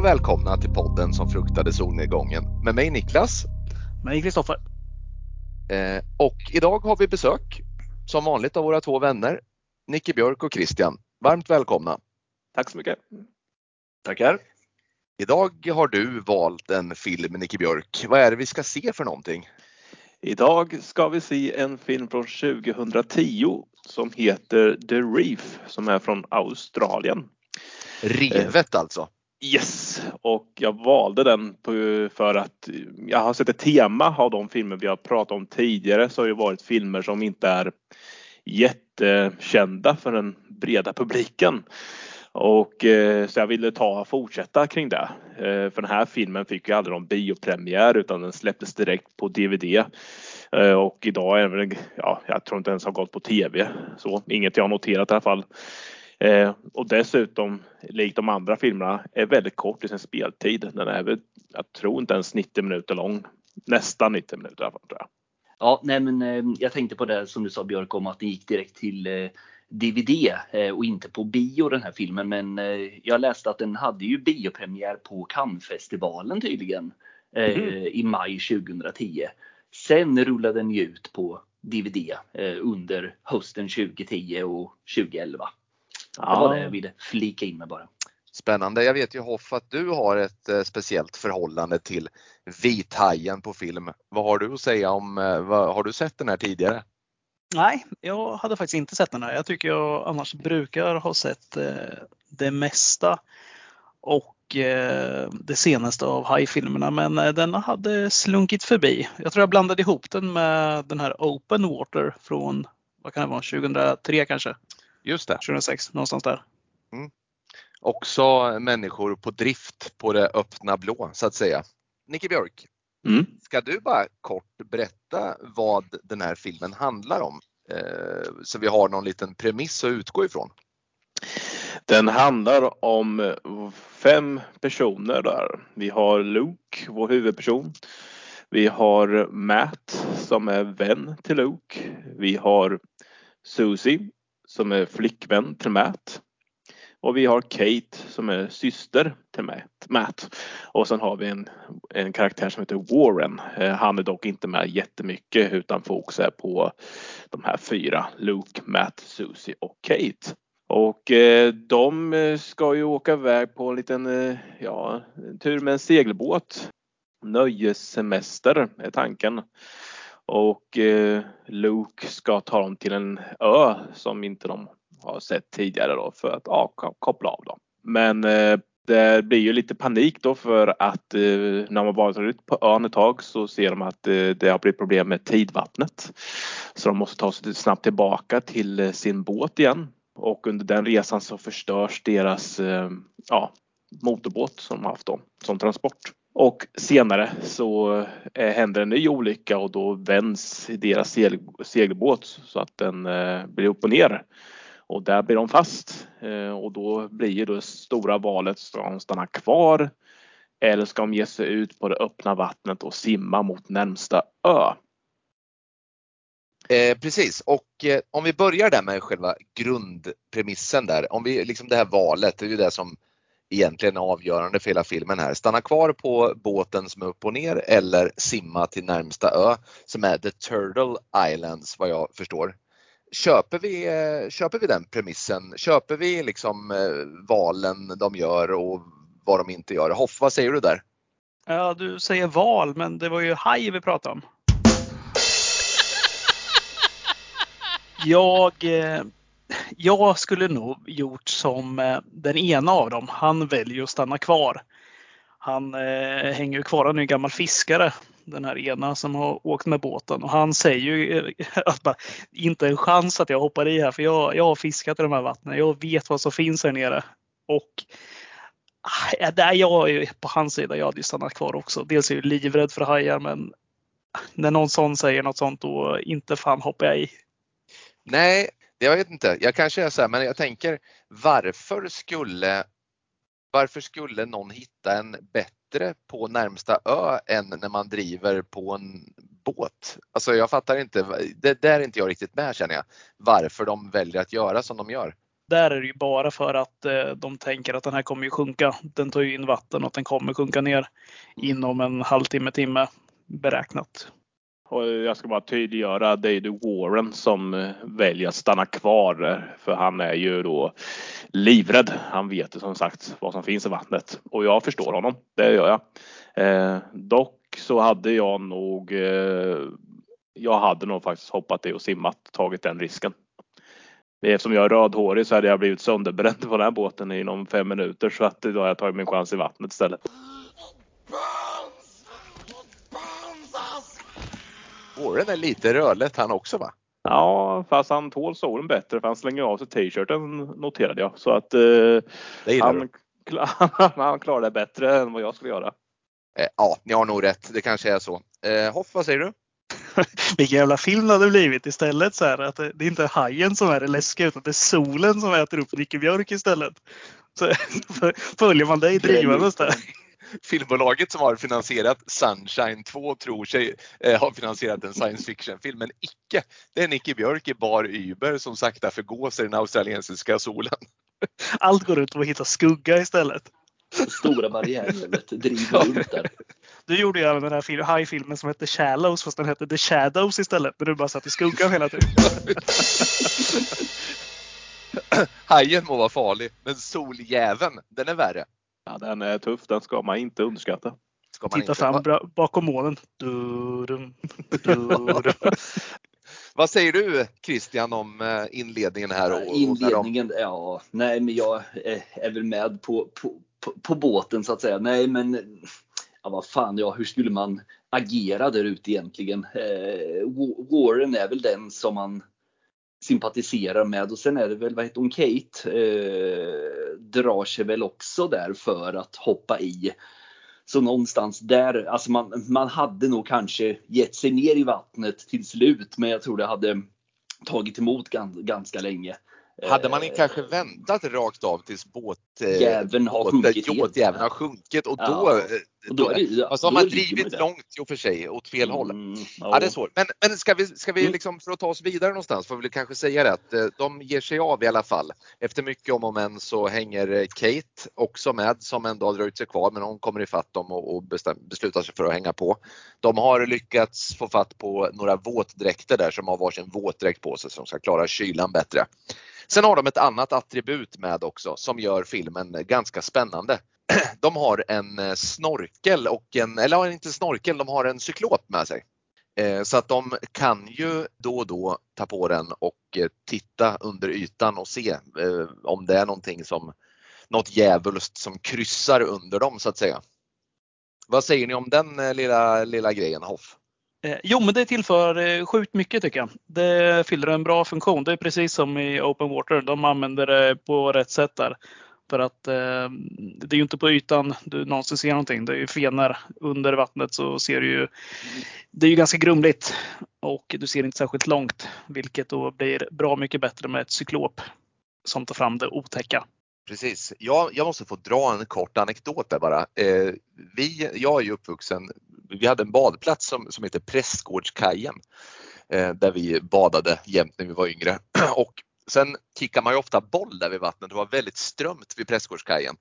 Och välkomna till podden som fruktade solnedgången med mig Niklas. Mig Kristoffer. Eh, och idag har vi besök som vanligt av våra två vänner Nicke Björk och Christian. Varmt välkomna. Tack så mycket. Tackar. Idag har du valt en film Nicke Björk. Vad är det vi ska se för någonting? Idag ska vi se en film från 2010 som heter The Reef som är från Australien. Revet alltså? Yes, och jag valde den för att jag har sett ett tema av de filmer vi har pratat om tidigare så har det varit filmer som inte är jättekända för den breda publiken. Och eh, så jag ville ta fortsätta kring det. Eh, för den här filmen fick ju aldrig någon biopremiär utan den släpptes direkt på DVD. Eh, och idag är den, ja, jag tror inte ens har gått på TV. Så inget jag har noterat i alla fall. Eh, och dessutom, likt de andra filmerna, är väldigt kort i sin speltid. Den är väl, jag tror inte ens 90 minuter lång. Nästan 90 minuter i alla fall tror jag. Ja, nej men eh, jag tänkte på det som du sa Björk om att den gick direkt till eh, DVD eh, och inte på bio den här filmen. Men eh, jag läste att den hade ju biopremiär på Cannesfestivalen tydligen mm. i maj 2010. Sen rullade den ju ut på DVD under hösten 2010 och 2011. Ja. Det var det jag ville flika in med bara. Spännande. Jag vet ju Hoff att du har ett eh, speciellt förhållande till Vithajen på film. Vad har du att säga om, eh, vad, har du sett den här tidigare? Nej, jag hade faktiskt inte sett den här. Jag tycker jag annars brukar ha sett eh, det mesta och det senaste av hajfilmerna men den hade slunkit förbi. Jag tror jag blandade ihop den med den här Open Water från, vad kan det vara, 2003 kanske? Just det. 2006, någonstans där. Mm. Också människor på drift på det öppna blå så att säga. Nicke Björk, mm. ska du bara kort berätta vad den här filmen handlar om? Eh, så vi har någon liten premiss att utgå ifrån. Den handlar om fem personer där. Vi har Luke, vår huvudperson. Vi har Matt som är vän till Luke. Vi har Susie som är flickvän till Matt. Och vi har Kate som är syster till Matt. Och sen har vi en, en karaktär som heter Warren. Eh, han är dock inte med jättemycket utan fokus är på de här fyra. Luke, Matt, Susie och Kate. Och eh, de ska ju åka iväg på en liten, eh, ja, tur med en segelbåt. Nöjessemester är tanken. Och eh, Luke ska ta dem till en ö som inte de har sett tidigare då för att ja, koppla av dem. Men eh, det blir ju lite panik då för att eh, när man varit ute på ön ett tag så ser de att eh, det har blivit problem med tidvattnet. Så de måste ta sig snabbt tillbaka till eh, sin båt igen och under den resan så förstörs deras eh, ja, motorbåt som de haft då, som transport. Och senare så eh, händer en ny olycka och då vänds deras segelbåt så att den eh, blir upp och ner. Och där blir de fast eh, och då blir ju det stora valet, ska de stanna kvar eller ska de ge sig ut på det öppna vattnet och simma mot närmsta ö? Eh, precis och eh, om vi börjar där med själva grundpremissen där, om vi liksom det här valet, det är ju det som egentligen avgörande för hela filmen här. Stanna kvar på båten som är upp och ner eller simma till närmsta ö som är The Turtle Islands vad jag förstår. Köper vi, köper vi den premissen? Köper vi liksom eh, valen de gör och vad de inte gör? Hoff, vad säger du där? Ja, du säger val, men det var ju haj vi pratade om. Jag eh, jag skulle nog gjort som eh, den ena av dem. Han väljer att stanna kvar. Han eh, hänger kvar, han är en gammal fiskare. Den här ena som har åkt med båten och han säger ju eh, att bara, inte en chans att jag hoppar i här för jag, jag har fiskat i de här vattnen. Jag vet vad som finns här nere. Och äh, där jag är på hans sida. Jag hade ju stannat kvar också. Dels är jag livrädd för hajar men ah, när någon sån säger något sånt då inte fan hoppar jag i. Nej, jag vet inte, jag kanske är så här, men jag tänker varför skulle varför skulle någon hitta en bättre på närmsta ö än när man driver på en båt? Alltså jag fattar inte, det där är inte jag riktigt med känner jag. Varför de väljer att göra som de gör. Där är det ju bara för att eh, de tänker att den här kommer ju sjunka. Den tar ju in vatten och den kommer sjunka ner inom en halvtimme, timme beräknat. Och jag ska bara tydliggöra, det är ju Warren som eh, väljer att stanna kvar eh, för han är ju då livrädd. Han vet som sagt vad som finns i vattnet och jag förstår honom. Det gör jag. Eh, dock så hade jag nog eh, jag hade nog faktiskt hoppat i och simmat, tagit den risken. Eftersom jag är rödhårig så hade jag blivit sönderbränd på den här båten inom fem minuter så att då har jag tagit min chans i vattnet istället. Warren är lite rödlätt han också va? Ja, fast han tål solen bättre för han slänger av sig t-shirten noterade jag. Så att eh, han, han klarar det bättre än vad jag skulle göra. Eh, ja, ni har nog rätt. Det kanske är så. Eh, Hoff, vad säger du? Vilken jävla film det hade blivit istället. Så här, att det, det är inte hajen som är det läskiga utan det är solen som äter upp Nicke Björk istället. Så följer man dig drivandes där. Filmbolaget som har finansierat Sunshine 2 tror sig eh, ha finansierat en science fiction-film, men icke. Det är Nicky Björk i bar Uber som sakta förgås i den australiensiska solen. Allt går ut på att hitta skugga istället. Stora barriärrevet driver runt där. Du gjorde ju även den här high-filmen som hette Shallows fast den hette The Shadows istället. När du bara satt i skuggan hela tiden. Hajen må vara farlig, men soljäveln, den är värre. Ja, den är tuff. Den ska man inte underskatta. Ska man Titta inte. fram bakom molnen. Durum, durum. Vad säger du Christian om eh, inledningen här? Och, inledningen, de... ja, nej men jag är väl med på, på, på, på båten så att säga. Nej men ja, vad fan, ja, hur skulle man agera där ute egentligen? Eh, Warren är väl den som man sympatiserar med och sen är det väl, vad heter hon, Kate, eh, drar sig väl också där för att hoppa i. Så någonstans där, alltså man, man hade nog kanske gett sig ner i vattnet till slut, men jag tror det hade tagit emot ganska länge. Hade man eh, kanske väntat rakt av tills båt, eh, jäveln har båt, sjunkit, båtjäveln har sjunkit och då, ja. Eh, och då, då alltså har man drivit långt i och för sig åt fel håll. Mm, ja. ja. det är svårt. Men, men ska vi, ska vi mm. liksom, för att ta oss vidare någonstans får vi kanske säga det att de ger sig av i alla fall. Efter mycket om och men så hänger Kate också med som ändå har dröjt sig kvar men hon kommer ifatt dem och, och bestäm, beslutar sig för att hänga på. De har lyckats få fatt på några våtdräkter där som har varsin våtdräkt på sig de ska klara kylan bättre. Sen har de ett annat attribut med också som gör filmen ganska spännande. De har en eh, snorkel och en, eller inte snorkel, de har en cyklop med sig. Eh, så att de kan ju då och då ta på den och eh, titta under ytan och se om det är någonting som något djävulskt som kryssar under dem så att säga. Vad säger ni om den lilla, lilla grejen Hoff? Jo, men det tillför sjukt mycket tycker jag. Det fyller en bra funktion. Det är precis som i Open Water. De använder det på rätt sätt där. För att eh, det är ju inte på ytan du någonsin ser någonting. Det är ju fenor under vattnet så ser du ju. Det är ju ganska grumligt och du ser inte särskilt långt, vilket då blir bra mycket bättre med ett cyklop som tar fram det otäcka. Precis. Jag, jag måste få dra en kort anekdot där bara. Eh, vi, jag är ju uppvuxen, vi hade en badplats som, som heter Prästgårdskajen eh, där vi badade jämt när vi var yngre. Och sen kickar man ju ofta boll där vid vattnet. Det var väldigt strömt vid Prästgårdskajen.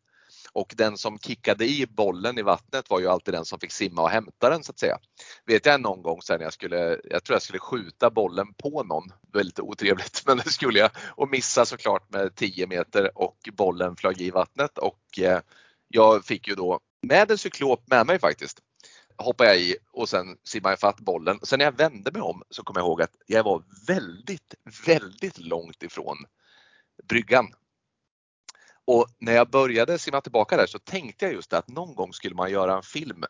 Och den som kickade i bollen i vattnet var ju alltid den som fick simma och hämta den så att säga. Vet jag någon gång sen jag skulle, jag tror jag skulle skjuta bollen på någon, väldigt otrevligt, men det skulle jag och missa såklart med 10 meter och bollen flög i vattnet och eh, jag fick ju då med en cyklop med mig faktiskt hoppade jag i och sen simmade jag fatt bollen. Sen när jag vände mig om så kom jag ihåg att jag var väldigt, väldigt långt ifrån bryggan. Och när jag började simma tillbaka där så tänkte jag just att någon gång skulle man göra en film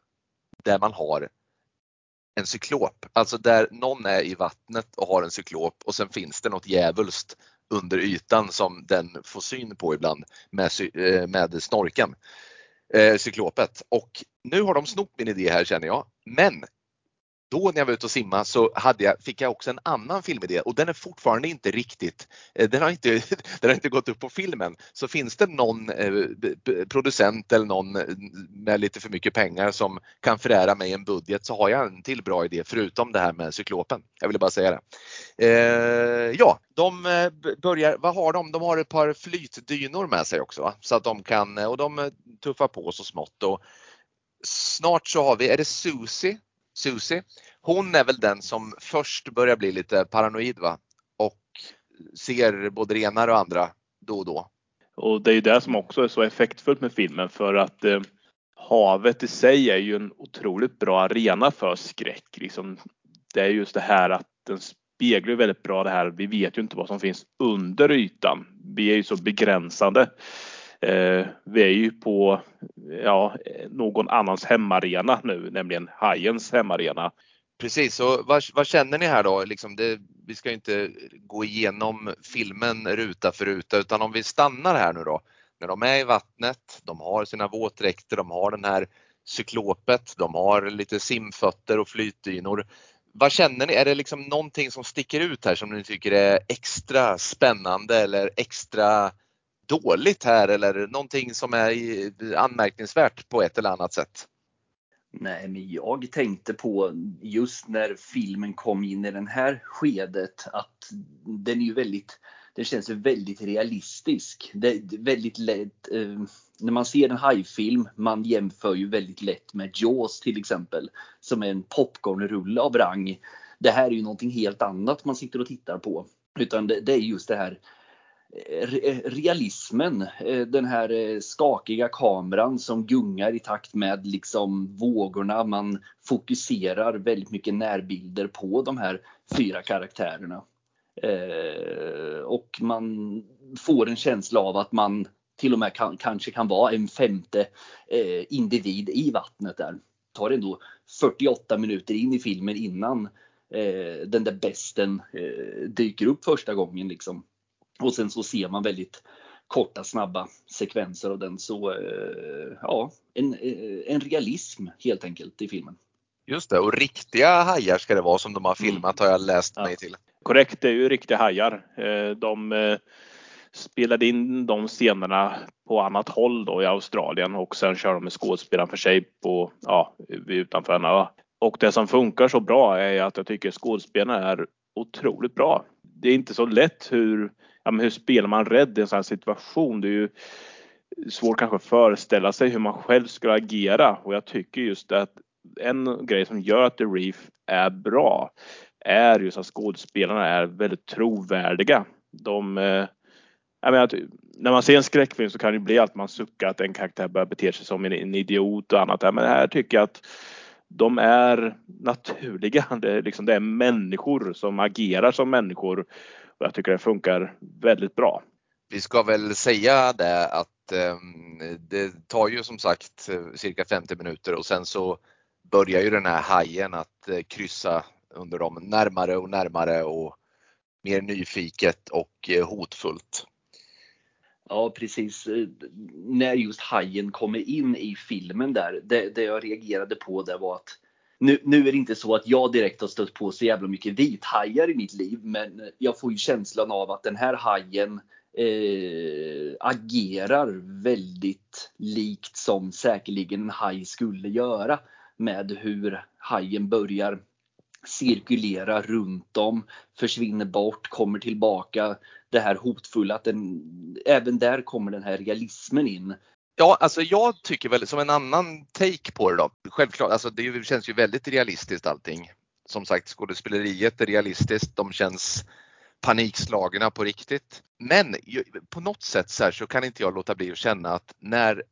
där man har en cyklop, alltså där någon är i vattnet och har en cyklop och sen finns det något djävulskt under ytan som den får syn på ibland med, eh, med snorken, eh, cyklopet. Och nu har de snott min idé här känner jag. Men då när jag var ute och simma så hade jag, fick jag också en annan filmidé och den är fortfarande inte riktigt, eh, den har inte, den har inte gått upp på filmen. Så finns det någon eh, producent eller någon eh, med lite för mycket pengar som kan förära mig en budget så har jag en till bra idé förutom det här med cyklopen. Jag ville bara säga det. Eh, ja, de börjar, vad har de? De har ett par flytdynor med sig också så att de kan, och de tuffar på så smått. Och snart så har vi, är det Susie Susie. Hon är väl den som först börjar bli lite paranoid va? och ser både det ena och andra då och då. Och det är ju det som också är så effektfullt med filmen för att eh, havet i sig är ju en otroligt bra arena för skräck. Liksom, det är just det här att den speglar väldigt bra det här. Vi vet ju inte vad som finns under ytan. Vi är ju så begränsade. Eh, vi är ju på ja, någon annans hemarena nu, nämligen hajens hemarena. Precis, och vad, vad, känner ni här då? Liksom det, vi ska inte gå igenom filmen ruta för ruta utan om vi stannar här nu då. När de är i vattnet, de har sina våtdräkter, de har den här cyklopet, de har lite simfötter och flytdynor. Vad känner ni? Är det liksom någonting som sticker ut här som ni tycker är extra spännande eller extra dåligt här eller någonting som är anmärkningsvärt på ett eller annat sätt? Nej, men jag tänkte på just när filmen kom in i det här skedet att den är ju väldigt, den känns ju väldigt realistisk. Det är väldigt lätt, eh, när man ser en hajfilm, man jämför ju väldigt lätt med Jaws till exempel, som är en popcornrulle av rang. Det här är ju någonting helt annat man sitter och tittar på. Utan det, det är just det här Eh, eh, realismen. Eh, den här skakiga kameran som gungar i takt med liksom vågorna. Man fokuserar väldigt mycket närbilder på de här fyra karaktärerna. Och man får en känsla av att man till och med kan, kanske kan vara en femte individ i vattnet där. Det tar ändå 48 minuter in i filmen innan den där besten dyker upp första gången liksom. Och sen så ser man väldigt korta snabba sekvenser av den. Så eh, ja, en, eh, en realism helt enkelt i filmen. Just det, och riktiga hajar ska det vara som de har mm. filmat har jag läst ja. mig till. Korrekt, det är ju riktiga hajar. Eh, de spelade in de scenerna på annat håll då i Australien och sen kör de med skådespelaren för sig på, ja, utanför en ö. Och det som funkar så bra är att jag tycker skådespelarna är otroligt bra. Det är inte så lätt hur ja, men hur spelar man rädd i en sån här situation? Det är ju svårt kanske att föreställa sig hur man själv skulle agera och jag tycker just att en grej som gör att The Reef är bra är just att skådespelarna är väldigt trovärdiga. De, eh, jag menar, när man ser en skräckfilm så kan det bli att man suckar att en karaktär börjar bete sig som en, en idiot och annat. Men här tycker jag att de är naturliga. Det är, liksom, det är människor som agerar som människor och jag tycker det funkar väldigt bra. Vi ska väl säga det att eh, det tar ju som sagt eh, cirka 50 minuter och sen så börjar ju den här hajen att eh, kryssa under dem närmare och närmare och mer nyfiket och eh, hotfullt. Ja precis. När just hajen kommer in i filmen där, det, det jag reagerade på det var att nu, nu, är det inte så att jag direkt har stött på så jävla mycket vithajar i mitt liv, men jag får ju känslan av att den här hajen eh, agerar väldigt likt som säkerligen en haj skulle göra med hur hajen börjar cirkulerar runt dem, försvinner bort, kommer tillbaka. Det här hotfulla, att den, även där kommer den här realismen in. Ja, alltså jag tycker väl som en annan take på det då. Självklart, alltså det känns ju väldigt realistiskt allting. Som sagt, skådespeleriet är realistiskt. De känns panikslagna på riktigt. Men på något sätt så, så kan inte jag låta bli att känna att när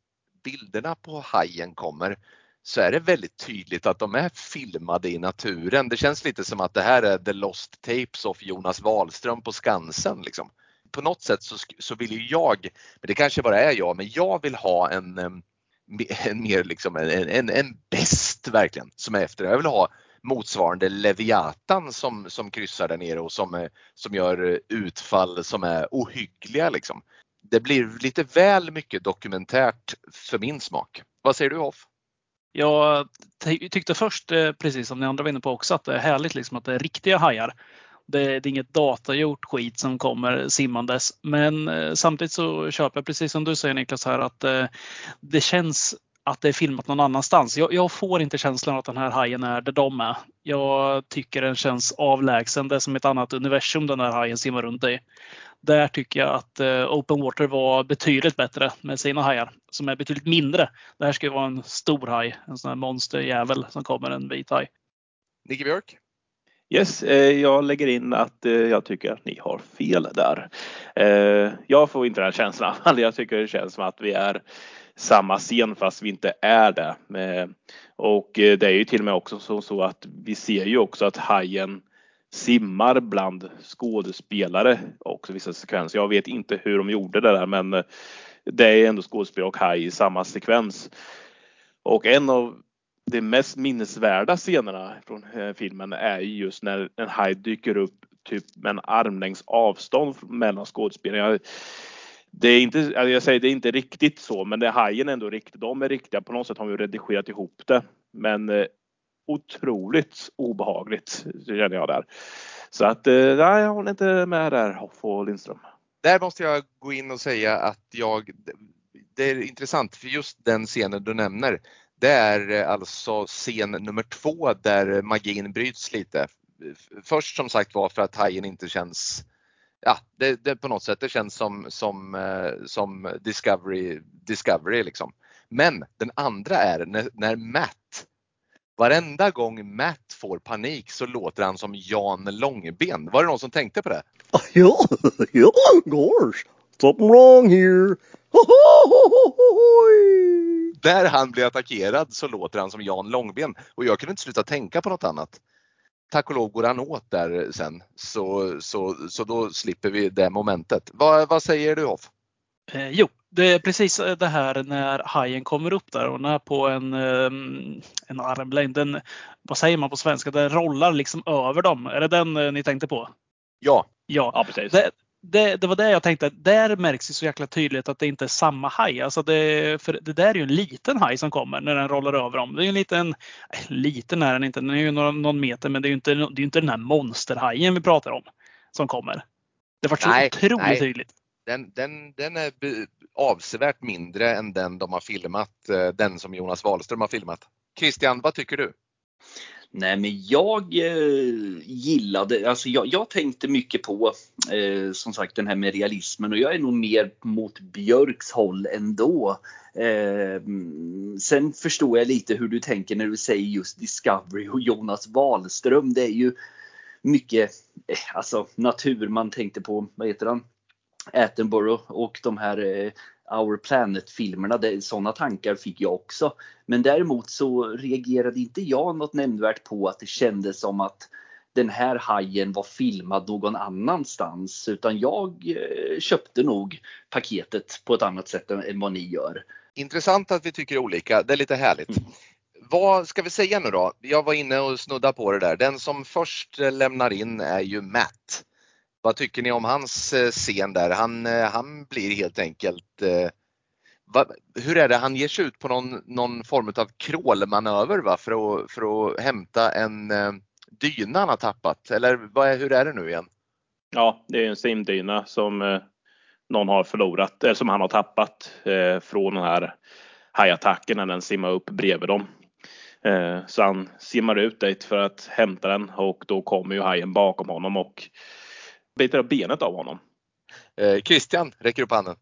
bilderna på hajen kommer så är det väldigt tydligt att de är filmade i naturen. Det känns lite som att det här är the lost tapes of Jonas Wahlström på Skansen. Liksom på något sätt så, så vill ju jag, men det kanske bara är jag, men jag vill ha en, en mer liksom en, en, en bäst verkligen som är efter. Jag vill ha motsvarande Leviatan som, som kryssar där nere och som, eh, som gör eh, utfall som är ohyggliga liksom. Det blir lite väl mycket dokumentärt för min smak. Vad säger du Hoff? Jag tyckte först, eh, precis som ni andra var inne på också, att det är härligt liksom att det är riktiga hajar. Det, det är inget datagjort skit som kommer simmandes. Men eh, samtidigt så köper jag precis som du säger Niklas här att eh, det känns att det är filmat någon annanstans. Jag, jag, får inte känslan att den här hajen är där de är. Jag tycker den känns avlägsen. Det är som ett annat universum den här hajen simmar runt i. Där tycker jag att eh, Open Water var betydligt bättre med sina hajar som är betydligt mindre. Det här ska ju vara en stor haj, en sån här monsterjävel som kommer, en vit haj. Nicke Björk? Yes, eh, jag lägger in att eh, jag tycker att ni har fel där. Eh, jag får inte den känslan. Jag tycker det känns som att vi är samma scen fast vi inte är det. Och det är ju till och med också så, att vi ser ju också att hajen simmar bland skådespelare också vissa sekvenser. Jag vet inte hur de gjorde det där men det är ändå skådespelare och haj i samma sekvens. Och en av de mest minnesvärda scenerna från eh, filmen är just när en haj dyker upp typ med en armlängds avstånd mellan skådespelarna. Det är inte, alltså jag säger det är inte riktigt så, men det hajen är ändå riktigt. De är riktiga. På något sätt har vi redigerat ihop det. Men eh, otroligt obehagligt känner jag där. Så att eh, nej, jag håller inte med där Hoff och Lindström. Där måste jag gå in och säga att jag, det är intressant för just den scenen du nämner, det är eh, alltså scen nummer två där eh, magin bryts lite. Först som sagt var för att hajen inte känns Ja, det, det, på något sätt det känns som, som, eh, som Discovery, Discovery liksom. Men den andra är när, när Matt, varenda gång Matt får panik så låter han som Jan Långben. Var det någon som tänkte på det? Ja, ja, gosh, something wrong here. Där han blir attackerad så låter han som Jan Långben och jag kunde inte sluta tänka på något annat. Tack och lov går han åt där sen så, så, så då slipper vi det momentet. Vad, vad säger du Hoff? Eh, jo, det är precis det här när hajen kommer upp där den är på en, ehm, en armlängd. Den, vad säger man på svenska? Den rollar liksom över dem. Är det den eh, ni tänkte på? Ja. Ja, ja precis. Det, det, det, var det jag tänkte. Där märks det så jäkla tydligt att det inte är samma haj. Alltså det, för det där är ju en liten haj som kommer när den rollar över dem. Det är en liten, liten är den inte, den är ju någon, någon meter men det är ju inte, det är inte den här monsterhajen vi pratar om som kommer. Det var så nej, otroligt nej. tydligt. Den, den, den är avsevärt mindre än den de har filmat, eh, den som Jonas Wahlström har filmat. Christian, vad tycker du? Nej, men jag eh, gillade, alltså jag, jag, tänkte mycket på eh, som sagt den här med realismen och jag är nog mer mot Björks håll ändå. Eh, sen förstår jag lite hur du tänker när du säger just Discovery och Jonas Wahlström. Det är ju mycket eh, alltså natur man tänkte på, vad heter han? Attenborough och de här eh, Our Planet-filmerna, sådana tankar fick jag också. Men däremot så reagerade inte jag något nämnvärt på att det kändes som att den här hajen var filmad någon annanstans utan jag eh, köpte nog paketet på ett annat sätt än vad ni gör. Intressant att vi tycker olika, det är lite härligt. Mm. Vad ska vi säga nu då? Jag var inne och snudda på det där. Den som först lämnar in är ju Matt. Vad tycker ni om hans eh, scen där? Han, eh, han blir helt enkelt eh, va, hur är det, han ger sig ut på någon, någon form av crawlmanöver va? För, att, för att hämta en eh, dyna han har tappat eller vad är, hur är det nu igen? Ja, det är en simdyna som eh, någon har förlorat eller som han har tappat eh, från den här hajattacken när den simmar upp bredvid dem. så han simmar ut dit för att hämta den och då kommer ju hajen bakom honom och biter av benet av honom. Eh, Christian räcker upp handen.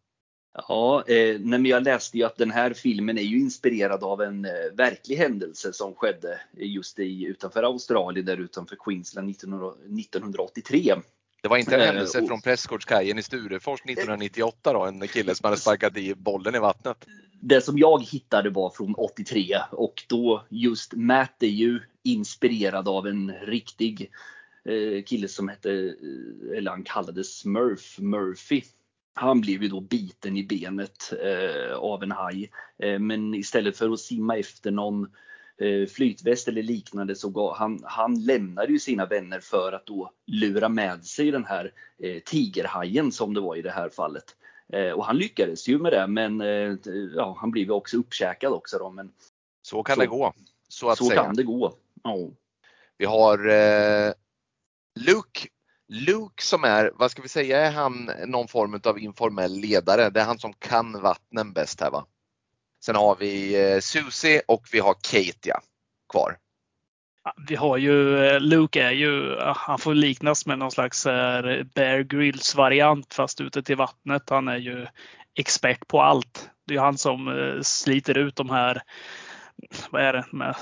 Ja, eh, men jag läste ju att den här filmen är ju inspirerad av en eh, verklig händelse som skedde just i, utanför Australien, där utanför Queensland 1983. Det var inte en eh, händelse från Prästgårdskajen i Sturefors 1998 då, en kille som hade sparkat i bollen i vattnet? Det som jag hittade var från 83 och då just Matt är ju inspirerad av en riktig Eh, kille som hette, eh, eller han kallades Smurf, Murphy. Han blev ju då biten i benet eh, av en haj. Eh, men istället för att simma efter någon eh, flytväst eller liknande så gav, han, han lämnade ju sina vänner för att då lura med sig den här eh, tigerhajen som det var i det här fallet. och han lyckades ju med det men ja, han blev ju också uppkäkad också då. Men Så kan Så- det gå. Så att Så säga. kan det gå. Ja. Vi har eh, Luke. Luke som är, vad ska vi säga, är han någon form av informell ledare? Det är han som kan vattnen bäst här va? Sen har vi eh, Susie och vi har Kate kvar. Vi har ju, eh, Luke är ju, han får liknas med någon slags eh, Bear Grylls variant fast ute till vattnet. Han är ju expert på allt. Det är han som sliter ut de här, vad är det, med,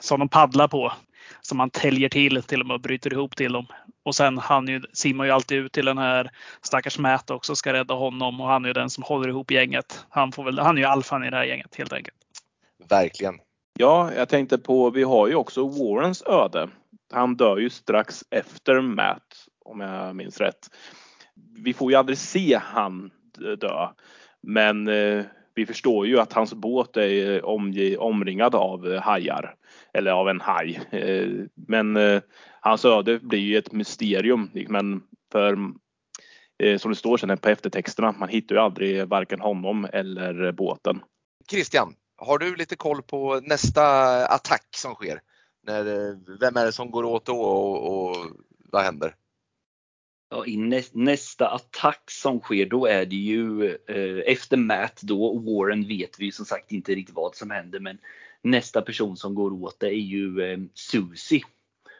som de paddlar på. Som man täljer till till och med och bryter ihop till dem. Och sen han ju, simmar ju alltid ut till den här stackars Matt också ska rädda honom och han är ju den som håller ihop gänget. Han, får väl, han är ju alfan i det här gänget helt enkelt. Verkligen. Ja, jag tänkte på, vi har ju också Warrens öde. Han dör ju strax efter Matt, om jag minns rätt. Vi får ju aldrig se han dö. Men eh, vi förstår ju att hans båt är omge, omringad av eh, hajar. Eller av en haj. Eh, men eh, hans öde blir ju ett mysterium. Men för eh, som det står sen på eftertexterna, man hittar ju aldrig varken honom eller båten. Christian, har du lite koll på nästa attack som sker? När, vem är det som går åt då och, och vad händer? Ja, I nä, nästa attack som sker då är det ju eh, efter Matt då och Warren vet vi som sagt inte riktigt vad som händer men nästa person som går åt det är ju eh, Susie.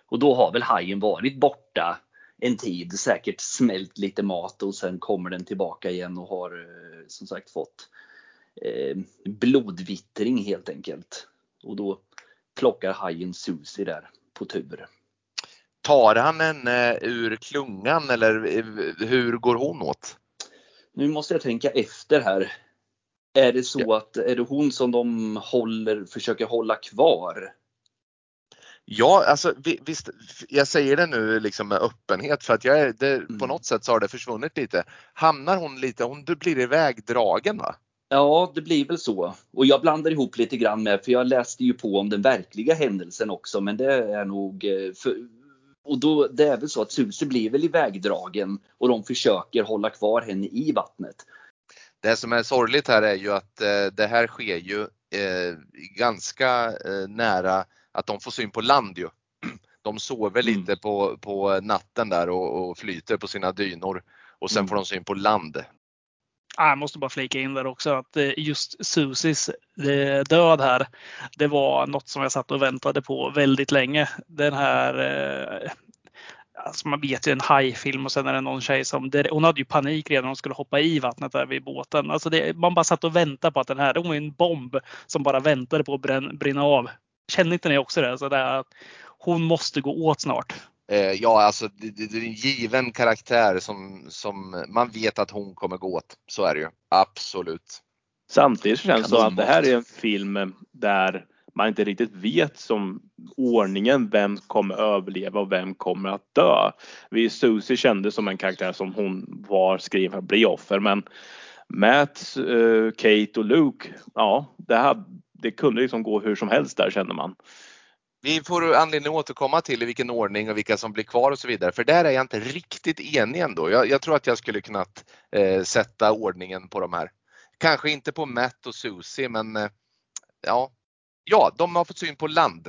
Och då har väl hajen varit borta en tid, säkert smält lite mat och sen kommer den tillbaka igen och har eh, som sagt fått eh, blodvittring helt enkelt. Och då plockar hajen Susie där på tur. Tar han henne ur klungan eller eh, hur går hon åt? Nu måste jag tänka efter här. Är det så att är det hon som de håller, försöker hålla kvar? Ja, alltså vi- visst, jag säger det nu liksom med öppenhet för att jag är, det, på Mm. något sätt så har det försvunnit lite. Hamnar hon lite, hon blir ivägdragen va? Ja, det blir väl så. Och jag blandar ihop lite grann med, för jag läste ju på om den verkliga händelsen också, men det är nog eh, för, och då, det är väl så att Susie blir väl ivägdragen och de försöker hålla kvar henne i vattnet. Det som är sorgligt här är ju att eh, det här sker ju eh, ganska eh, nära att de får syn på land ju. De sover Mm. lite på, på natten där och, och flyter på sina dynor och sen Mm. får de syn på land. Ah, Jag måste bara flika in där också att just Susies eh, död här, det var något som jag satt och väntade på väldigt länge. Den här, alltså man vet ju en hajfilm och sen är det någon tjej som, det- hon hade ju panik redan när hon skulle hoppa i vattnet där vid båten. Alltså det, man bara satt och väntade på att den här, det var en bomb som bara väntade på att brän, brinna av. Känner inte ni också det? Så det är att hon måste gå åt snart. Eh, ja, alltså det, det, det är en given karaktär som, som man vet att hon kommer gå åt. Så är det ju. Absolut. Samtidigt så känns det som att det här är en film där man inte riktigt vet som ordningen vem kommer överleva och vem kommer att dö. Vi Susie kändes som en karaktär som hon var skriven för att bli offer men Matt, eh, Kate och Luke, ja det, här, det kunde liksom gå hur som helst där känner man. Vi får anledning att återkomma till i vilken ordning och vilka som blir kvar och så vidare. För där är jag inte riktigt enig ändå. Jag, jag tror att jag skulle kunnat eh, sätta ordningen på de här. Kanske inte på Matt och Susie men eh, ja. Ja, de har fått syn på land.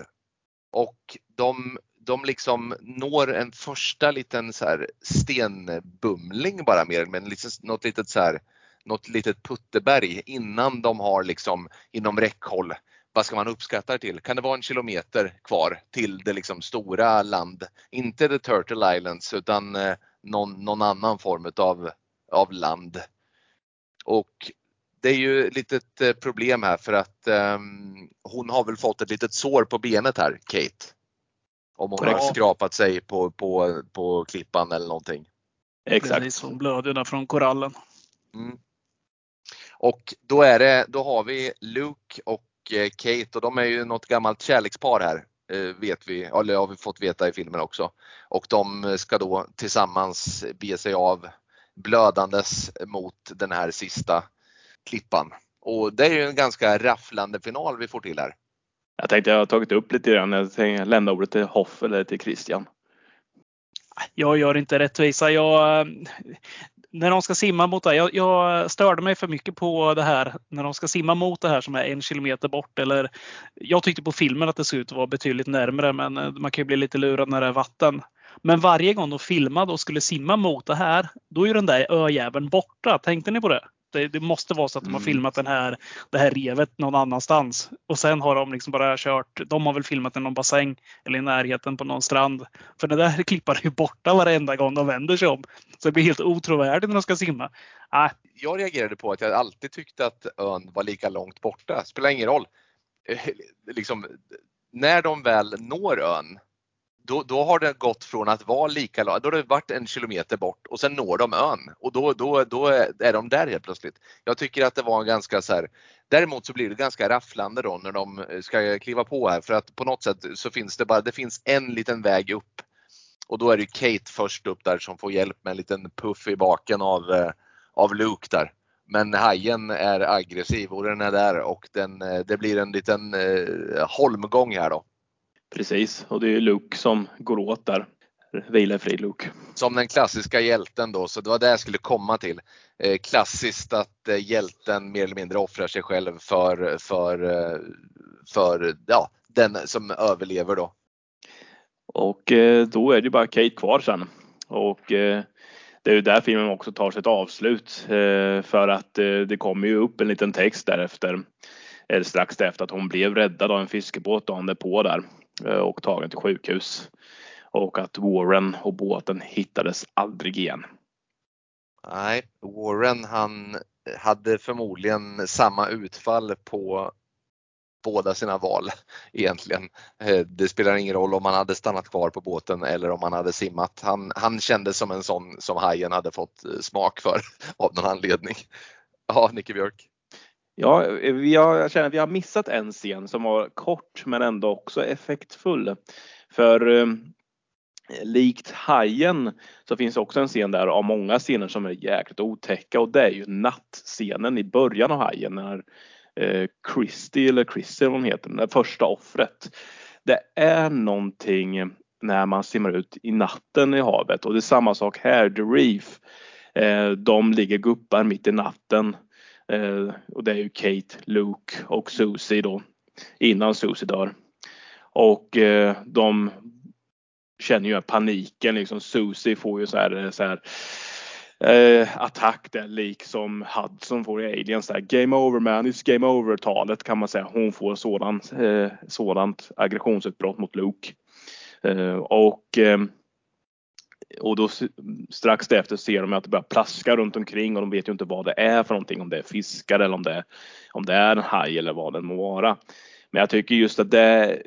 Och de, de liksom når en första liten så här stenbumling bara mer men liksom något litet så här något litet putteberg innan de har liksom inom räckhåll vad ska man uppskatta det till? Kan det vara en kilometer kvar till det liksom stora land? Inte the Turtle Islands utan eh, någon, någon annan form av, av land. Och det är ju ett litet eh, problem här för att ehm, hon har väl fått ett litet sår på benet här, Kate. Om hon har Korrekt. skrapat sig på, på, på klippan eller någonting. Exakt. Precis, hon blöder där från korallen. Mm. Och då, är det, då har vi Luke och eh, Kate och de är ju något gammalt kärlekspar här. eh, Vet vi, eller har vi fått veta i filmen också. Och de ska då tillsammans bege sig av blödandes mot den här sista klippan. Och det är ju en ganska rafflande final vi får till här. Jag tänkte jag har tagit upp lite grann, jag tänkte lämna ordet till Hoff eller till Christian. Jag gör inte rättvisa. Jag, när de ska simma mot det. Jag, jag störde mig för mycket på det här när de ska simma mot det här som är en kilometer bort. Eller, jag tyckte på filmen att det såg ut att vara betydligt närmre men eh, man kan ju bli lite lurad när det är vatten. Men varje gång de filmade och skulle simma mot det här, då är ju den där öjäveln borta. Tänkte ni på det? Det, det måste vara så att de har Mm. filmat den här, det här revet någon annanstans. Och sen har de liksom bara kört. De har väl filmat i någon bassäng eller i närheten på någon strand. För det där klippar ju borta varenda gång de vänder sig om. Så det blir helt otrovärdigt när de ska simma. Äh, Jag reagerade på att jag alltid tyckte att ön var lika långt borta. Spelar ingen roll. Eh, Liksom, när de väl når ön, då, då har det gått från att vara lika långt, då har det varit en kilometer bort och sen når de ön och då, då, då är de där helt plötsligt. Jag tycker att det var en ganska så här, däremot så blir det ganska rafflande då när de eh, ska kliva på här för att på något sätt så finns det bara, det finns en liten väg upp och då är det Kate först upp där som får hjälp med en liten puff i baken av, eh, av Luke där. Men hajen är aggressiv och den är där och den, eh, det blir en liten eh, holmgång här då. Precis, och det är Luke som går åt där. Vila i frid Luke. Som den klassiska hjälten då, så det var det jag skulle komma till. Eh, klassiskt att eh, hjälten mer eller mindre offrar sig själv för, för, eh, för ja, den som överlever då. Och eh, då är det bara Kate kvar sen. Och eh, det är ju där filmen också tar sitt avslut. Eh, för att eh, det kommer ju upp en liten text därefter. Eller strax därefter att hon blev räddad av en fiskebåt dagen därpå där. Eh, och tagen till sjukhus. Och att Warren och båten hittades aldrig igen. Nej, Warren han hade förmodligen samma utfall på båda sina val egentligen. Eh, det spelar ingen roll om han hade stannat kvar på båten eller om han hade simmat. Han, han kändes som en sån som hajen hade fått eh, smak för av någon anledning. Ja, Nicke Björk. Ja, eh, vi har, jag känner att vi har missat en scen som var kort men ändå också effektfull. För eh, likt Hajen så finns också en scen där av många scener som är jäkligt otäcka och det är ju nattscenen i början av Hajen när eh, Christy eller Chrissy vad hon heter, det första offret. Det är någonting när man simmar ut i natten i havet och det är samma sak här, The Reef. Eh, de ligger guppar mitt i natten Eh, och det är ju Kate, Luke och Susie då. Innan Susie dör. Och eh, de känner ju paniken liksom. Susie får ju så här, eh, så här eh, attack där liksom Hudson får i Aliens där. Game over man, it's game over talet kan man säga. Hon får sådant, eh, sådant aggressionsutbrott mot Luke. Eh, och och då strax därefter ser de att det börjar plaska runt omkring och de vet ju inte vad det är för någonting. Om det är fiskar eller om det är, om det är en haj eller vad det må vara. Men jag tycker just att det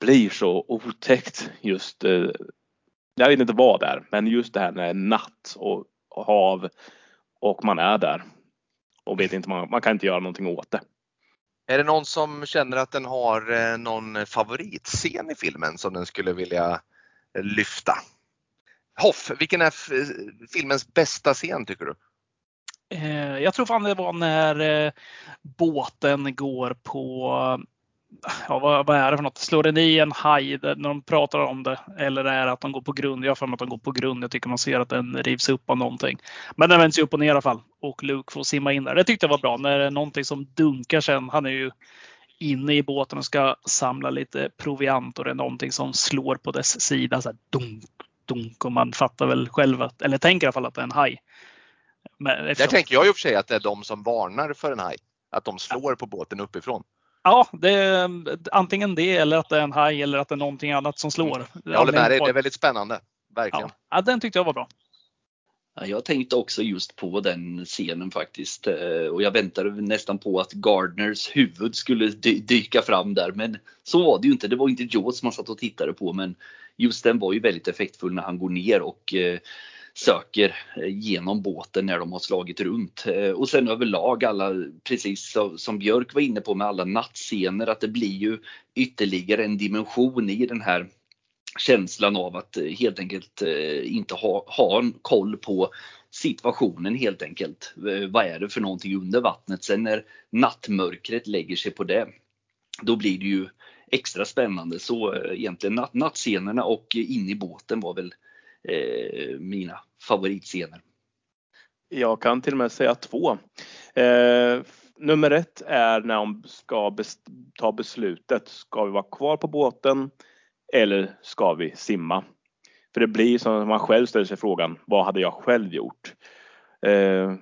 blir så otäckt just. Eh, jag vet inte vad det är, men just det här när det är natt och, och hav och man är där och vet inte, man, man kan inte göra någonting åt det. Är det någon som känner att den har eh, någon favoritscen i filmen som den skulle vilja eh, lyfta? Hoff, vilken är filmens bästa scen tycker du? Eh, jag tror fan det var när eh, båten går på, ja vad, vad är det för något? Slår den i en haj när de pratar om det? Eller är det att de går på grund? Jag har för mig att de går på grund. Jag tycker man ser att den rivs upp av någonting. Men den vänds ju upp och ner i alla fall. Och Luke får simma in där. Det tyckte jag var bra. När det är någonting som dunkar sen. Han är ju inne i båten och ska samla lite proviant och det är någonting som slår på dess sida. Så här, dunk, dunk. Och man fattar väl själv, att, eller tänker i alla fall att det är en haj. Men Där eftersom- tänker jag i och för sig att det är de som varnar för en haj. Att de slår på båten uppifrån. Ja, det är antingen det eller att det är en haj eller att det är någonting annat som slår. Jag håller med dig, det är väldigt spännande. Verkligen. ja. ja, den tyckte jag var bra. Ja, jag tänkte också just på den scenen faktiskt eh, och jag väntade nästan på att Gardners huvud skulle dy- dyka fram där men så var det ju inte. Det var inte Jaws man satt och tittade på men just den var ju väldigt effektfull när han går ner och eh, söker eh, genom båten när de har slagit runt. Eh, och sen överlag alla, precis som Björk var inne på med alla nattscener, att det blir ju ytterligare en dimension i den här känslan av att eh, helt enkelt inte ha, ha en koll på situationen helt enkelt. Vad är det för någonting under vattnet? Sen när nattmörkret lägger sig på det, då blir det ju extra spännande. Så eh, egentligen natt, nattscenerna och in i båten var väl eh, mina favoritscener. Jag kan till och med säga två. Eh, nummer ett är när de ska ta beslutet. Ska vi vara kvar på båten eller ska vi simma? För det blir som att man själv ställer sig frågan, vad hade jag själv gjort? Eh,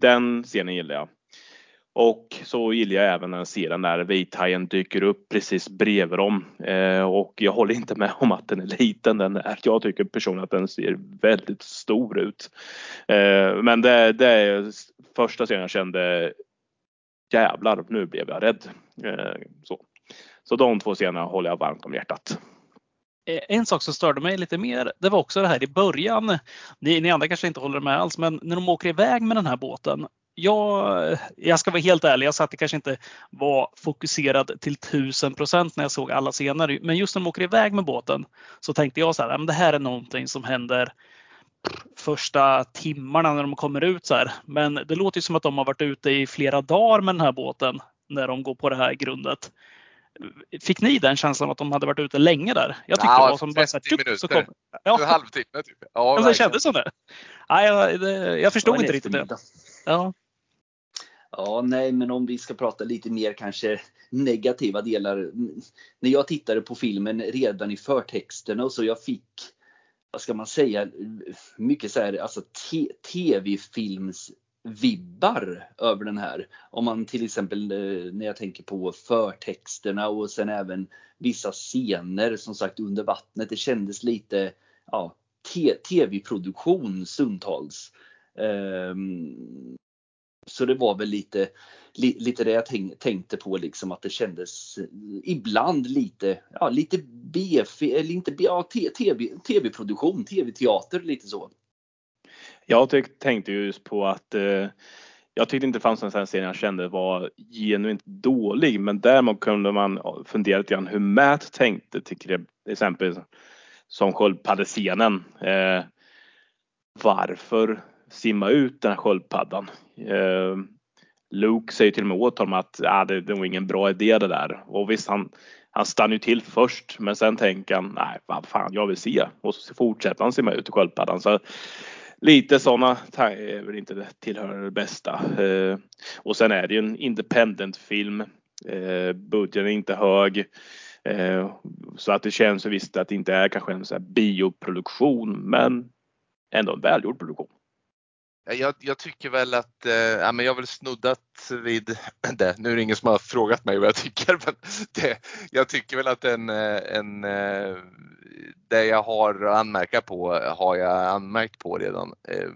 den scenen gillar jag. Och så gillar jag även den där vithajen dyker upp precis bredvid dem. Eh, och jag håller inte med om att den är liten. Den är, jag tycker personligen att den ser väldigt stor ut. Eh, men det, det är första scenen jag kände jävlar, nu blev jag rädd. Eh, så. så de två scenerna håller jag varmt om hjärtat. Eh, en sak som störde mig lite mer, det var också det här i början. Ni, ni andra kanske inte håller med alls, men när de åker iväg med den här båten. Jag, jag ska vara helt ärlig, jag satt det kanske inte var fokuserad till tusen procent när jag såg alla scener. Men just när de åker iväg med båten så tänkte jag så här, det här är någonting som händer första timmarna när de kommer ut så här. Men det låter ju som att de har varit ute i flera dagar med den här båten när de går på det här grundet. Fick ni den känslan att de hade varit ute länge där? Jag tyckte ja, det var som 30 bara så här, minuter. Så kom, ja. En halvtimme typ. Ja, det kändes som det. Nej, jag, det, jag förstod inte riktigt det. Ja. Ja, nej, men om vi ska prata lite mer kanske negativa delar. När jag tittade på filmen redan i förtexterna och så jag fick, vad ska man säga, mycket så här, alltså tv-films vibbar över den här. Om man till exempel eh, när jag tänker på förtexterna och sen även vissa scener som sagt under vattnet. Det kändes lite ja, tv-produktion stundtals. Um, så det var väl lite, li, lite det jag tänkte på liksom att det kändes ibland lite, ja lite B, eller inte B, ja, tv-produktion, tv-teater lite så. Jag tyck, tänkte just på att eh, jag tyckte inte det fanns en sån scen jag kände var genuint dålig, men däremot kunde man fundera lite grann hur Matt tänkte till exempel som sköldpaddescenen. Eh, varför simma ut den här sköldpaddan? Eh, Luke säger till och med åt honom att ah, det, det var ingen bra idé det där. Och visst, han, han stannar ju till först, men sen tänker han, nej vad fan, jag vill se. Och så fortsätter han simma ut i sköldpaddan. Så lite sådana är eh, väl inte tillhör det bästa. Eh, och sen är det ju en independent film. Eh, budgeten är inte hög. Eh, så att det känns visst att det inte är kanske en sån här bioproduktion men ändå en välgjord produktion. Jag, jag, tycker väl att, eh, ja, men jag har väl snuddat vid det. Nu är det ingen som har frågat mig vad jag tycker, men det, jag tycker väl att en, eh, en, eh, det jag har att anmärka på har jag anmärkt på redan. Eh.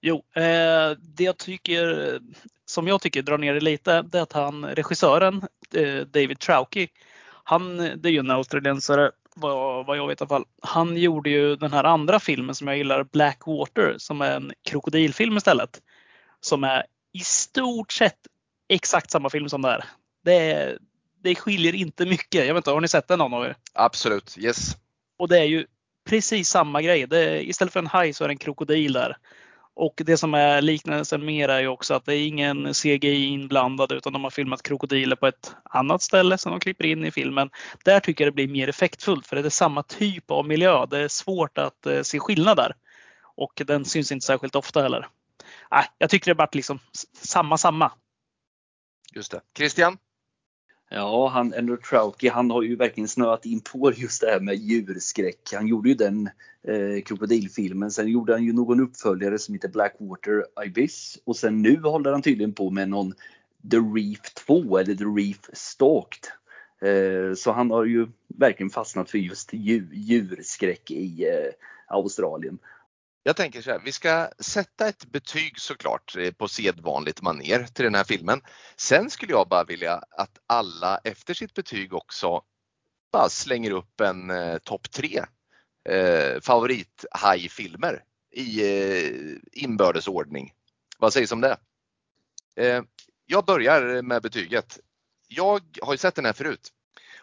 Jo, eh, det jag tycker, som jag tycker drar ner det lite, det är att han, regissören eh, David Trauki, han, det är ju en australiensare vad, vad jag vet i alla fall. Han gjorde ju den här andra filmen som jag gillar, Blackwater, som är en krokodilfilm istället. Som är i stort sett exakt samma film som det här. Det, det skiljer inte mycket. Jag vet inte, har ni sett den någon av er? Absolut, yes. Och det är ju precis samma grej. Det, istället för en haj så är det en krokodil där. Och det som är liknelsen mer är ju också att det är ingen CGI inblandad utan de har filmat krokodiler på ett annat ställe som de klipper in i filmen. Där tycker jag det blir mer effektfullt för det är samma typ av miljö. Det är svårt att eh, se se skillnader. Och den syns inte särskilt ofta heller. Äh, jag tycker det vart liksom samma samma. Just det. Christian? Ja, han, Andrew Trauki, han har ju verkligen snöat in på just det här med djurskräck. Han gjorde ju den eh, krokodilfilmen. Sen gjorde han ju någon uppföljare som heter Blackwater Ibis. Och sen nu håller han tydligen på med någon The Reef 2 eller The Reef Stalked. Eh, så han har ju verkligen fastnat för just djur, djurskräck i eh, Australien. Jag tänker så här, vi ska sätta ett betyg såklart eh, på sedvanligt maner till den här filmen. Sen skulle jag bara vilja att alla efter sitt betyg också bara slänger upp en eh, topp tre eh, favorit filmer i eh, inbördes ordning. Vad sägs om det? Eh, jag börjar med betyget. Jag har ju sett den här förut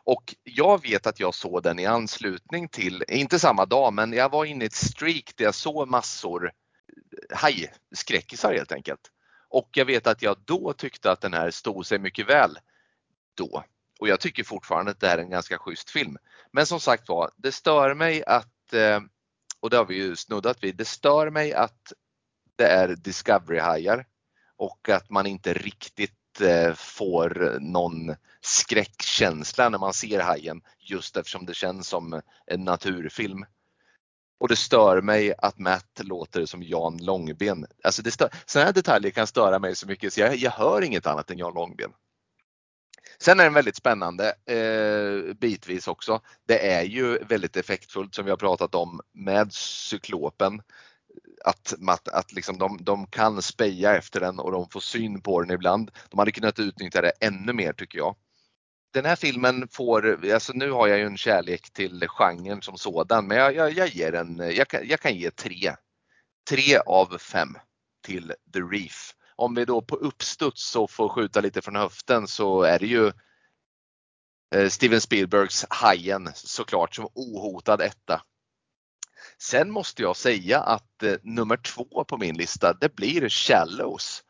och jag vet att jag såg den i anslutning till, inte samma dag, men jag var inne i ett streak där jag såg massor hajskräckisar helt enkelt. Och jag vet att jag då tyckte att den här stod sig mycket väl då. Och jag tycker fortfarande att det här är en ganska schysst film. Men som sagt var, det stör mig att, eh, och det har vi ju snuddat vid, det stör mig att det är Discovery-hajar och att man inte riktigt Eh, får någon skräckkänsla när man ser hajen just eftersom det känns som en naturfilm. Och det stör mig att Matt låter som Jan Långben. Alltså det stör, sådana här detaljer kan störa mig så mycket så jag, jag hör inget annat än Jan Långben. Sen är den väldigt spännande eh, bitvis också. Det är ju väldigt effektfullt som vi har pratat om med cyklopen. Att, att, att liksom de, de kan speja efter den och de får syn på den ibland. De hade kunnat utnyttja det ännu mer tycker jag. Den här filmen får, alltså nu har jag ju en kärlek till genren som sådan men jag, jag, jag ger en, jag kan, jag kan ge tre. Tre av fem till The Reef om vi då på uppstuds så får skjuta lite från höften så är det ju eh, Steven Spielbergs Hajen såklart som ohotad etta. Sen måste jag säga att eh, nummer två på min lista det blir Shallows.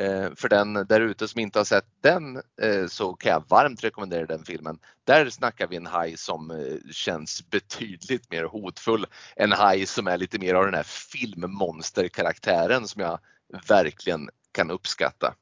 Eh, för den där ute som inte har sett den eh, så kan jag varmt rekommendera den filmen. Där snackar vi en haj som eh, känns betydligt mer hotfull. En haj som är lite mer av den här filmmonsterkaraktären som jag verkligen kan uppskatta.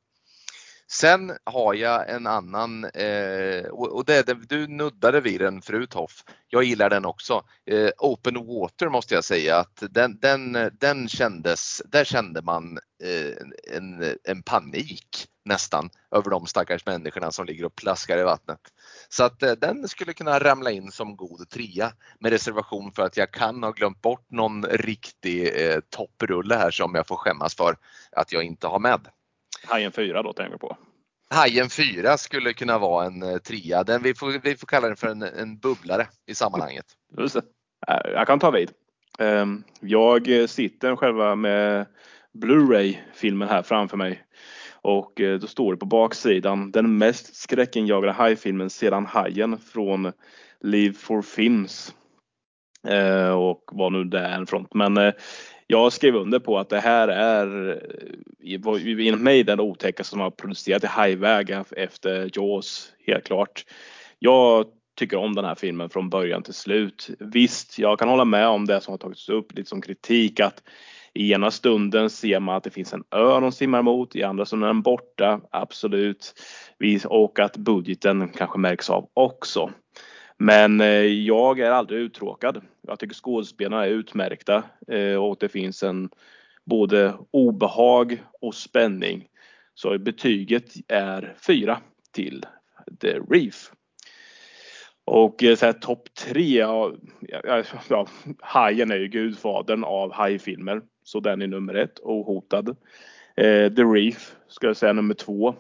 Sen har jag en annan, eh, och det, det, du nuddade vid den förut Hoff. Jag gillar den också. Eh, Open Water måste jag säga att den, den, den kändes, där kände man eh, en, en panik nästan över de stackars människorna som ligger och plaskar i vattnet. Så att eh, den skulle kunna ramla in som god trea med reservation för att jag kan ha glömt bort någon riktig eh, topprulle här som jag får skämmas för att jag inte har med. Hajen 4 då tänker på. Hajen 4 skulle kunna vara en eh, trea. Den, vi, får, vi får kalla den för en, en bubblare i sammanhanget. Just det. Äh, jag kan ta vid. Ehm, jag sitter själva med Blu-ray-filmen här framför mig. Och eh, då står det på baksidan den mest skräckinjagande hajfilmen sedan Hajen från Live for Films. Eh, och vad nu det är från. Men jag skrev under på att det här är eh, enligt mig den otäckaste som har producerat i hajväg efter Jaws, helt klart. Jag tycker om den här filmen från början till slut. Visst, jag kan hålla med om det som har tagits upp lite som kritik att i ena stunden ser man att det finns en ö de simmar mot, i andra stunden är den borta, absolut. Och att budgeten kanske märks av också. Men eh, jag är aldrig uttråkad. Jag tycker skådespelarna är utmärkta eh, och det finns en både obehag och spänning. Så betyget är 4 till The Reef. Och eh, så här, topp tre, ja, ja, Hajen är ju gudfadern av hajfilmer. Så den är nummer ett, ohotad. Eh, The Reef ska jag säga nummer två.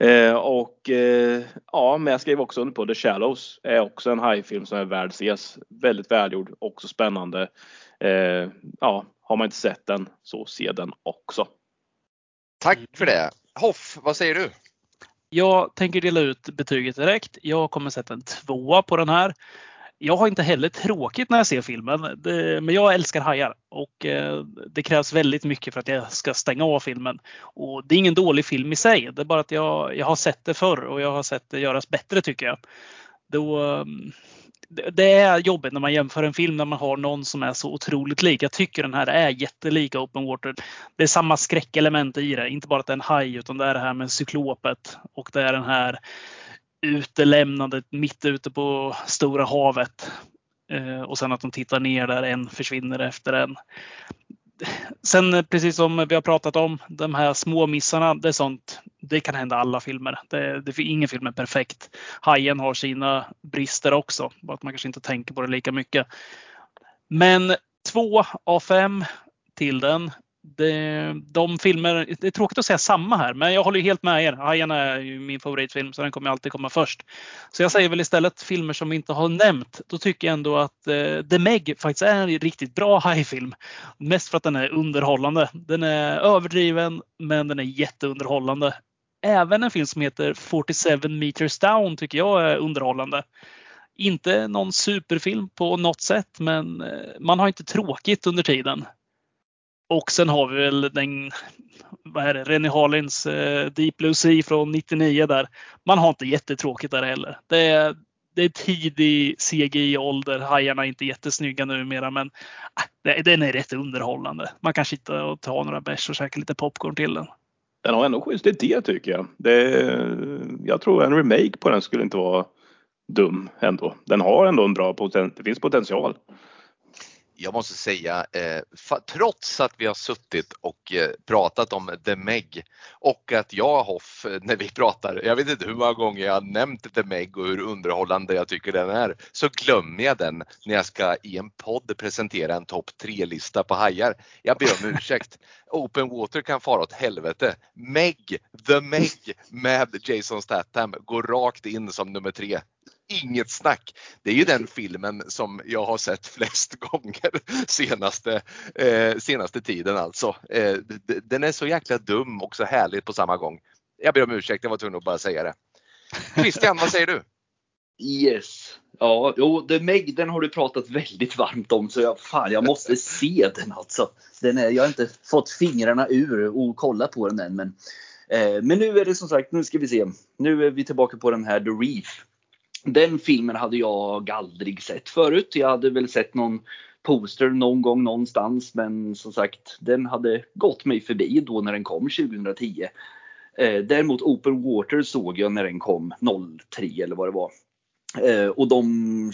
Eh, och eh, ja, men jag skrev också under på The Shallows. är också en hajfilm som är värd ses. Väldigt välgjord, också spännande. Eh, ja, har man inte sett den så se den också. Tack för det. Hoff, vad säger du? Jag tänker dela ut betyget direkt. Jag kommer sätta en tvåa på den här jag har inte heller tråkigt när jag ser filmen, det, men jag älskar hajar och eh, det krävs väldigt mycket för att jag ska stänga av filmen. Och Det är ingen dålig film i sig, det är bara att jag, jag har sett det förr och jag har sett det göras bättre tycker jag. Då, ehm, det är jobbigt när man jämför en film när man har någon som är så otroligt lik. Jag tycker den här är jättelik Open Water. Det är samma skräckelement i det, inte bara att det är en haj utan det är det här med cyklopet och det är den här utelämnandet mitt ute på stora havet. Eh, och sen att de tittar ner där en försvinner efter en. Sen eh, precis som vi har pratat om, de här små missarna, det är sånt. Det kan hända alla filmer. Det, det, ingen film är perfekt. Hajen har sina brister också, bara att man kanske inte tänker på det lika mycket. Men två av fem till den det, de filmer, det är tråkigt att säga samma här, men jag håller helt med er. Hajarna är ju min favoritfilm så den kommer alltid komma först. Så jag säger väl istället filmer som vi inte har nämnt. Då tycker jag ändå att eh, The Meg faktiskt är en riktigt bra hajfilm. Mest för att den är underhållande. Den är överdriven, men den är jätteunderhållande. Även en film som heter 47 meters down tycker jag är underhållande. Inte någon superfilm på något sätt, men eh, man har inte tråkigt under tiden. Och sen har vi väl den, vad är det, Rennie Harlins eh, Deep Blue Sea från 99 där. Man har inte jättetråkigt där heller. Det är, det är tidig CGI-ålder. Hajarna är inte jättesnygga numera men äh, den är rätt underhållande. Man kan sitta och ta några bärs och käka lite popcorn till den. Den har ändå schysst idé tycker jag. Det, jag tror en remake på den skulle inte vara dum ändå. Den har ändå en bra potential. Det finns potential jag måste säga, eh, trots att vi har suttit och eh, pratat om The Meg och att jag Hoff, när vi pratar, jag vet inte hur många gånger jag har nämnt The Meg och hur underhållande jag tycker den är, så glömmer jag den när jag ska i en podd presentera en topp 3-lista på hajar. Jag ber om ursäkt. Open Water kan fara åt helvete. Meg, The Meg med Jason Statham går rakt in som nummer tre inget snack. Det är ju den filmen som jag har sett flest gånger senaste, eh, senaste tiden alltså. Eh, den är så jäkla dum och så härlig på samma gång. Jag ber om ursäkt, jag var tvungen att bara säga det. Christian, vad säger du? Yes. Ja, jo, The Meg den har du pratat väldigt varmt om så jag, fan, jag måste se den alltså. Den är, jag har inte fått fingrarna ur och kolla på den än. Men, eh, men nu är det som sagt, nu ska vi se. Nu är vi tillbaka på den här The Reef. Den filmen hade jag aldrig sett förut. Jag hade väl sett någon poster någon gång någonstans men som sagt den hade gått mig förbi då när den kom 2010. Eh, däremot Open Water såg jag när den kom 03 eller vad det var. Eh, och de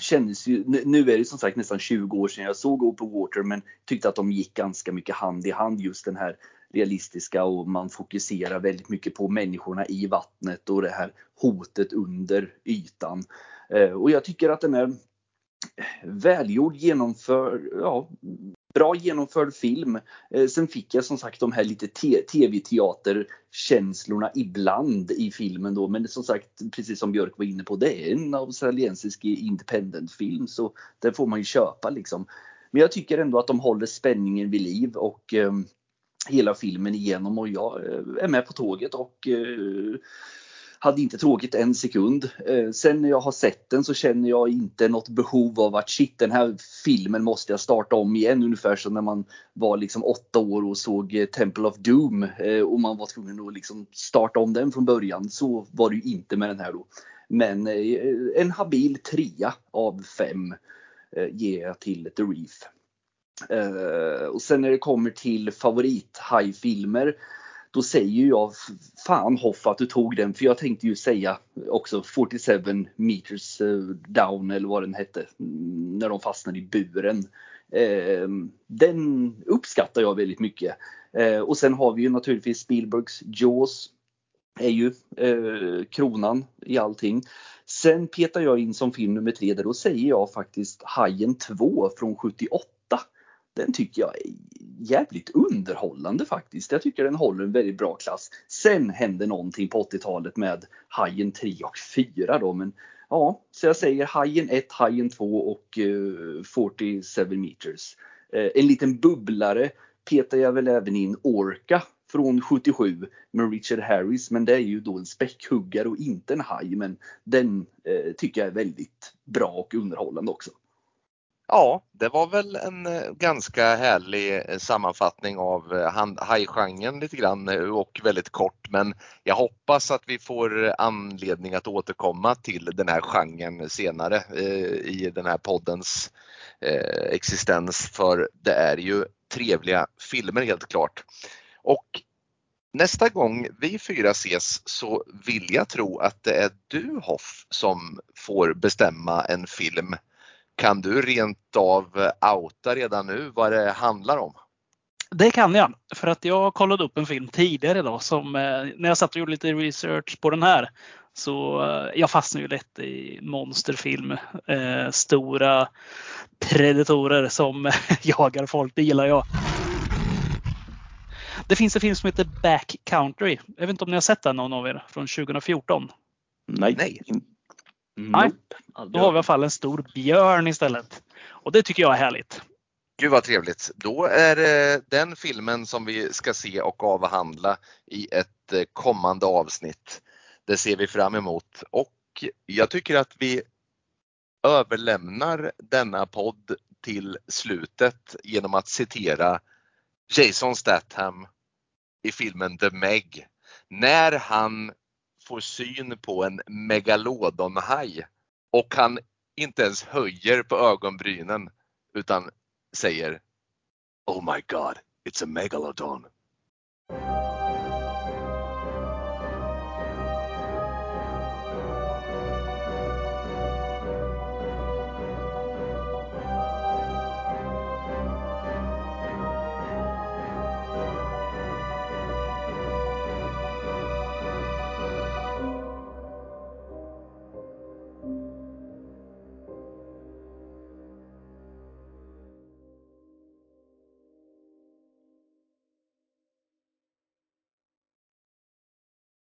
kändes ju, nu är det som sagt nästan 20 år sedan jag såg Open Water men tyckte att de gick ganska mycket hand i hand just den här realistiska och man fokuserar väldigt mycket på människorna i vattnet och det här hotet under ytan. Eh, och jag tycker att den är eh, välgjord, genomförd, ja, bra genomförd film. Eh, sen fick jag som sagt de här lite tv-teaterkänslorna ibland i filmen då. Men som sagt, precis som Björk var inne på, det är en australiensisk independent-film så den får man ju köpa liksom. Men jag tycker ändå att de håller spänningen vid liv och ehm, hela filmen igenom och jag eh, är med på tåget och eh, hade inte tråkigt en sekund. Eh, sen när jag har sett den så känner jag inte något behov av att shit den här filmen måste jag starta om igen ungefär som när man var liksom åtta år och såg Temple of Doom och man var tvungen att liksom starta om den från början. Så var det ju inte med den här då. Men en habil trea av fem ger jag till The Reef. Eh, och sen när det kommer till favorit då säger jag fan Hoff att du tog den för jag tänkte ju säga också 47 meters eh, down eller vad den hette mm, när de fastnade i buren. Eh, den uppskattar jag väldigt mycket. Eh, och sen har vi ju naturligtvis Spielbergs Jaws är ju kronan i allting. Sen petar jag in som film nummer tre där då säger jag faktiskt Hajen 2 från 78 den tycker jag är jävligt underhållande faktiskt. Jag tycker den håller en väldigt bra klass. Sen hände någonting på 80-talet med Hajen 3 och 4 då, men ja, så jag säger Hajen 1, Hajen 2 och eh, uh, 47 meters. Uh, en liten bubblare petar jag väl även in Orca från 77 med Richard Harris, men det är ju då en späckhuggare och inte en haj, men den uh, tycker jag är väldigt bra och underhållande också. Ja, det var väl en eh, ganska härlig eh, sammanfattning av eh, hajgenren lite grann och väldigt kort. Men jag hoppas att vi får anledning att återkomma till den här genren senare i den här poddens existens. För det är ju trevliga filmer helt klart. Och Nästa gång vi fyra ses så vill jag tro att det är du Hoff som får bestämma en film kan du rent av outa redan nu vad det handlar om? Det kan jag, för att jag kollade upp en film tidigare idag som eh, när jag satt och gjorde lite research på den här så eh, jag fastnade ju lätt i monsterfilm. Eh, stora predatorer som jagar folk, det gillar jag. Det finns en film som heter Back Country. Jag vet inte om ni har sett den någon av er från 2014? Nej. Nej. Nej, då har vi i alla fall en stor björn istället. Och det tycker jag är härligt. Gud vad trevligt. Då är det den filmen som vi ska se och avhandla i ett eh, kommande avsnitt. Det ser vi fram emot och jag tycker att vi överlämnar denna podd till slutet genom att citera Jason Statham i filmen The Meg. När han får syn på en megalodonhaj och han inte ens höjer på ögonbrynen utan säger Oh my god, it's a megalodon.